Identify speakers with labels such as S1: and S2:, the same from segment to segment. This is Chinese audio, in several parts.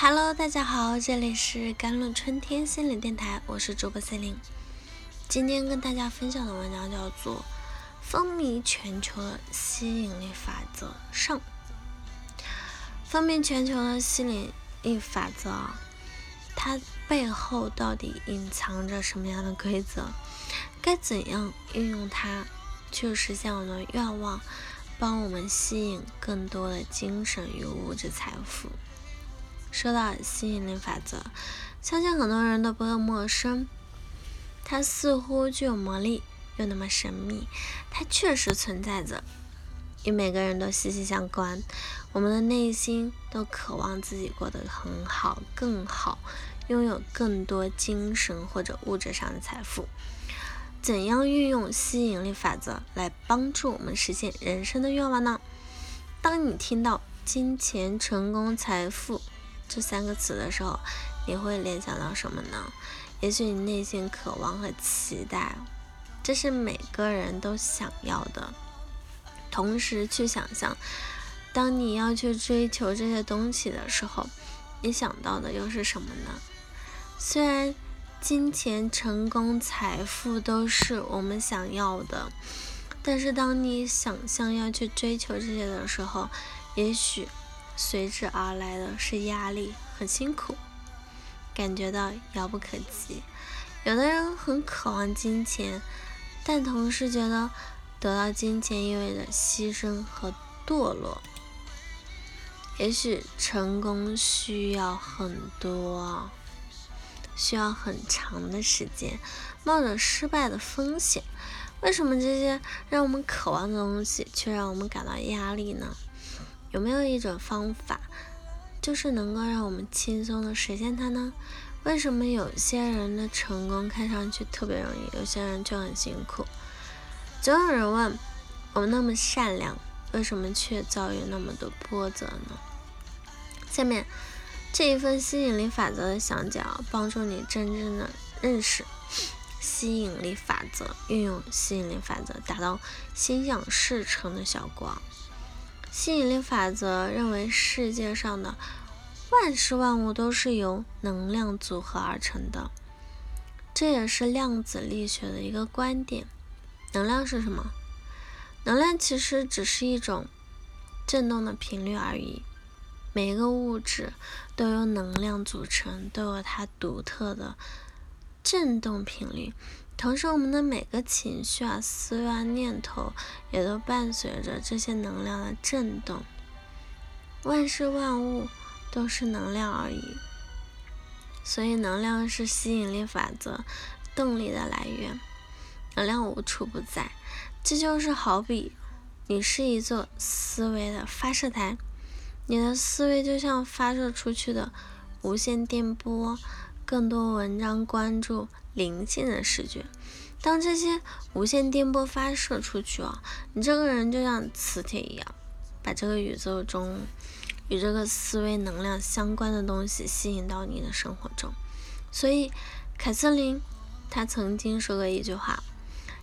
S1: Hello，大家好，这里是甘露春天心理电台，我是主播 C 琳。今天跟大家分享的文章叫做《风靡全球的吸引力法则上》。风靡全球的吸引力法则，它背后到底隐藏着什么样的规则？该怎样运用它去实现我们的愿望，帮我们吸引更多的精神与物质财富？说到吸引力法则，相信很多人都不会陌生。它似乎具有魔力，又那么神秘。它确实存在着，与每个人都息息相关。我们的内心都渴望自己过得很好、更好，拥有更多精神或者物质上的财富。怎样运用吸引力法则来帮助我们实现人生的愿望呢？当你听到金钱、成功、财富，这三个词的时候，你会联想到什么呢？也许你内心渴望和期待，这是每个人都想要的。同时去想象，当你要去追求这些东西的时候，你想到的又是什么呢？虽然金钱、成功、财富都是我们想要的，但是当你想象要去追求这些的时候，也许。随之而来的是压力，很辛苦，感觉到遥不可及。有的人很渴望金钱，但同时觉得得到金钱意味着牺牲和堕落。也许成功需要很多，需要很长的时间，冒着失败的风险。为什么这些让我们渴望的东西，却让我们感到压力呢？有没有一种方法，就是能够让我们轻松的实现它呢？为什么有些人的成功看上去特别容易，有些人却很辛苦？总有人问：我们那么善良，为什么却遭遇那么多波折呢？下面这一份吸引力法则的详解，帮助你真正的认识吸引力法则，运用吸引力法则，达到心想事成的效果。吸引力法则认为，世界上的万事万物都是由能量组合而成的，这也是量子力学的一个观点。能量是什么？能量其实只是一种振动的频率而已。每一个物质都由能量组成，都有它独特的振动频率。同时，我们的每个情绪啊、思维啊、念头，也都伴随着这些能量的震动。万事万物都是能量而已，所以能量是吸引力法则动力的来源。能量无处不在，这就是好比你是一座思维的发射台，你的思维就像发射出去的无线电波。更多文章关注灵性的视觉。当这些无线电波发射出去啊，你这个人就像磁铁一样，把这个宇宙中与这个思维能量相关的东西吸引到你的生活中。所以，凯瑟琳她曾经说过一句话：“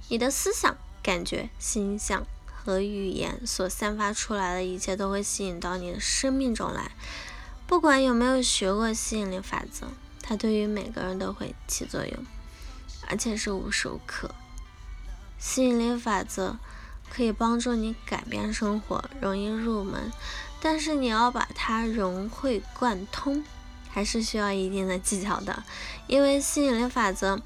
S1: 你的思想、感觉、形象和语言所散发出来的一切，都会吸引到你的生命中来。不管有没有学过吸引力法则。”它对于每个人都会起作用，而且是无时无刻。吸引力法则可以帮助你改变生活，容易入门，但是你要把它融会贯通，还是需要一定的技巧的。因为吸引力法则，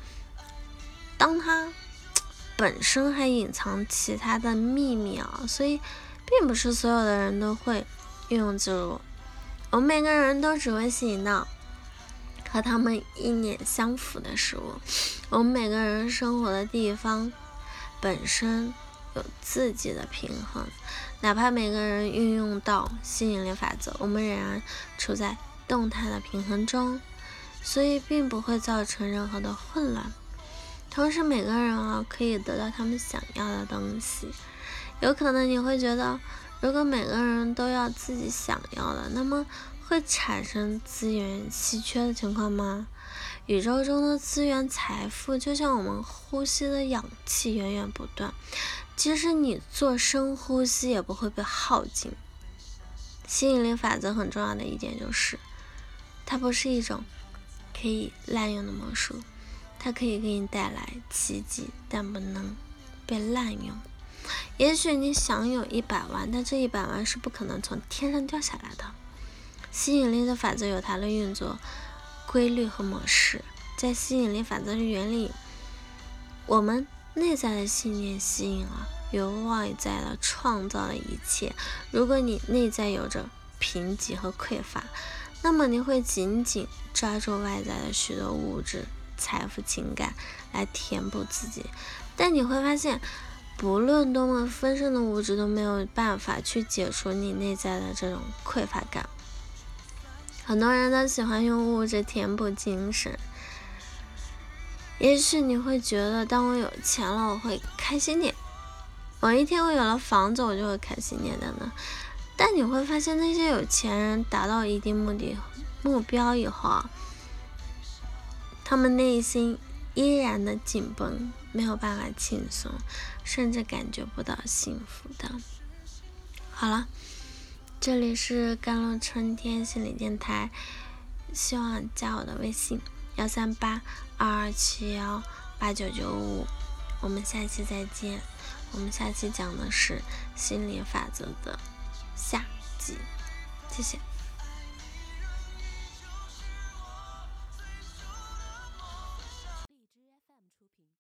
S1: 当它 本身还隐藏其他的秘密啊，所以并不是所有的人都会运用自如。我们每个人都只会吸引到。和他们意念相符的事物，我们每个人生活的地方本身有自己的平衡，哪怕每个人运用到吸引力法则，我们仍然处在动态的平衡中，所以并不会造成任何的混乱。同时，每个人啊可以得到他们想要的东西。有可能你会觉得，如果每个人都要自己想要的，那么。会产生资源稀缺的情况吗？宇宙中的资源财富就像我们呼吸的氧气，源源不断。即使你做深呼吸，也不会被耗尽。吸引力法则很重要的一点就是，它不是一种可以滥用的魔术，它可以给你带来奇迹，但不能被滥用。也许你想有一百万，但这一百万是不可能从天上掉下来的。吸引力的法则有它的运作规律和模式，在吸引力法则的原理，我们内在的信念吸引了由外在的创造的一切。如果你内在有着贫瘠和匮乏，那么你会紧紧抓住外在的许多物质、财富、情感来填补自己，但你会发现。不论多么丰盛的物质都没有办法去解除你内在的这种匮乏感。很多人都喜欢用物质填补精神。也许你会觉得，当我有钱了，我会开心点；某一天我有了房子，我就会开心点等等。但你会发现，那些有钱人达到一定目的目标以后啊，他们内心。依然的紧绷，没有办法轻松，甚至感觉不到幸福的。好了，这里是甘露春天心理电台，希望加我的微信幺三八二二七幺八九九五，我们下期再见。我们下期讲的是心理法则的下集，谢谢。